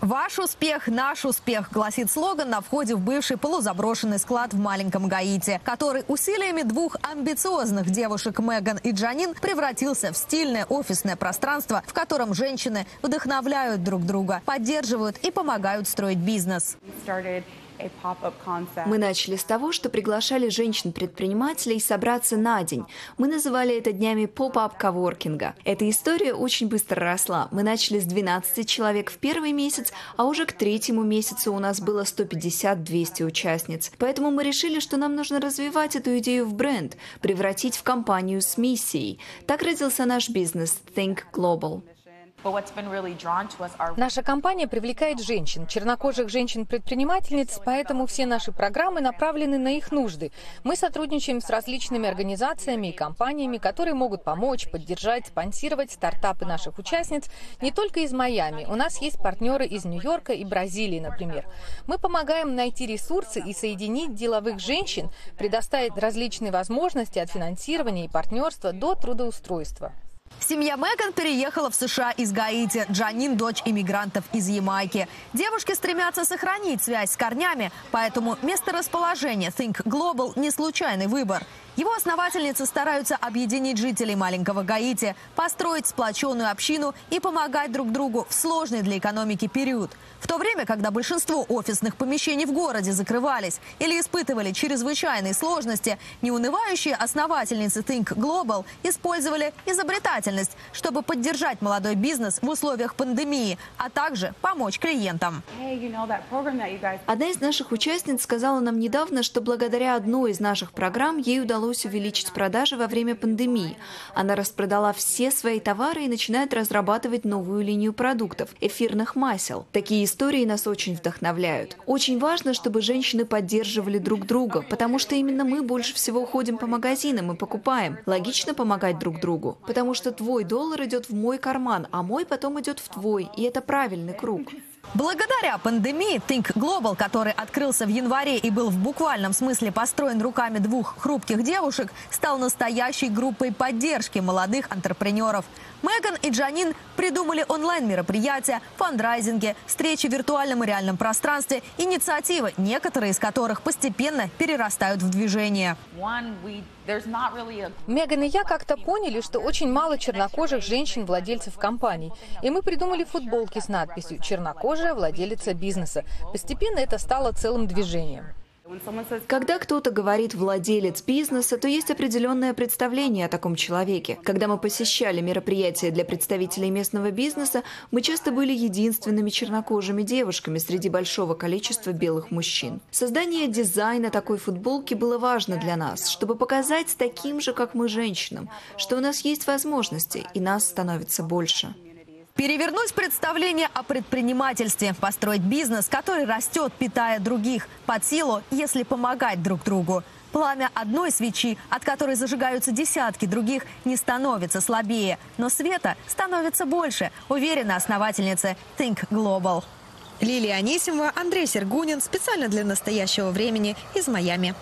Ваш успех – наш успех, гласит слоган на входе в бывший полузаброшенный склад в маленьком Гаити, который усилиями двух амбициозных девушек Меган и Джанин превратился в стильное офисное пространство, в котором женщины вдохновляют друг друга, поддерживают и помогают строить бизнес. Мы начали с того, что приглашали женщин-предпринимателей собраться на день. Мы называли это днями поп-ап коворкинга. Эта история очень быстро росла. Мы начали с 12 человек в первый месяц, а уже к третьему месяцу у нас было 150-200 участниц. Поэтому мы решили, что нам нужно развивать эту идею в бренд, превратить в компанию с миссией. Так родился наш бизнес Think Global. Наша компания привлекает женщин, чернокожих женщин-предпринимательниц, поэтому все наши программы направлены на их нужды. Мы сотрудничаем с различными организациями и компаниями, которые могут помочь, поддержать, спонсировать стартапы наших участниц не только из Майами. У нас есть партнеры из Нью-Йорка и Бразилии, например. Мы помогаем найти ресурсы и соединить деловых женщин, предоставить различные возможности от финансирования и партнерства до трудоустройства. Семья Меган переехала в США из Гаити. Джанин – дочь иммигрантов из Ямайки. Девушки стремятся сохранить связь с корнями, поэтому месторасположение Think Global – не случайный выбор. Его основательницы стараются объединить жителей маленького Гаити, построить сплоченную общину и помогать друг другу в сложный для экономики период. В то время, когда большинство офисных помещений в городе закрывались или испытывали чрезвычайные сложности, неунывающие основательницы Think Global использовали изобретательность, чтобы поддержать молодой бизнес в условиях пандемии, а также помочь клиентам. Одна из наших участниц сказала нам недавно, что благодаря одной из наших программ ей удалось удалось увеличить продажи во время пандемии. Она распродала все свои товары и начинает разрабатывать новую линию продуктов – эфирных масел. Такие истории нас очень вдохновляют. Очень важно, чтобы женщины поддерживали друг друга, потому что именно мы больше всего ходим по магазинам и покупаем. Логично помогать друг другу, потому что твой доллар идет в мой карман, а мой потом идет в твой, и это правильный круг. Благодаря пандемии Think Global, который открылся в январе и был в буквальном смысле построен руками двух хрупких девушек, стал настоящей группой поддержки молодых антрепренеров. Меган и Джанин придумали онлайн-мероприятия, фандрайзинги, встречи в виртуальном и реальном пространстве, инициативы, некоторые из которых постепенно перерастают в движение. Меган и я как-то поняли, что очень мало чернокожих женщин-владельцев компаний. И мы придумали футболки с надписью «Чернокожая владелица бизнеса». Постепенно это стало целым движением. Когда кто-то говорит «владелец бизнеса», то есть определенное представление о таком человеке. Когда мы посещали мероприятия для представителей местного бизнеса, мы часто были единственными чернокожими девушками среди большого количества белых мужчин. Создание дизайна такой футболки было важно для нас, чтобы показать таким же, как мы, женщинам, что у нас есть возможности, и нас становится больше. Перевернуть представление о предпринимательстве, построить бизнес, который растет, питая других, под силу, если помогать друг другу. Пламя одной свечи, от которой зажигаются десятки других, не становится слабее, но света становится больше, уверена основательница Think Global. Лилия Анисимова, Андрей Сергунин. Специально для настоящего времени из Майами.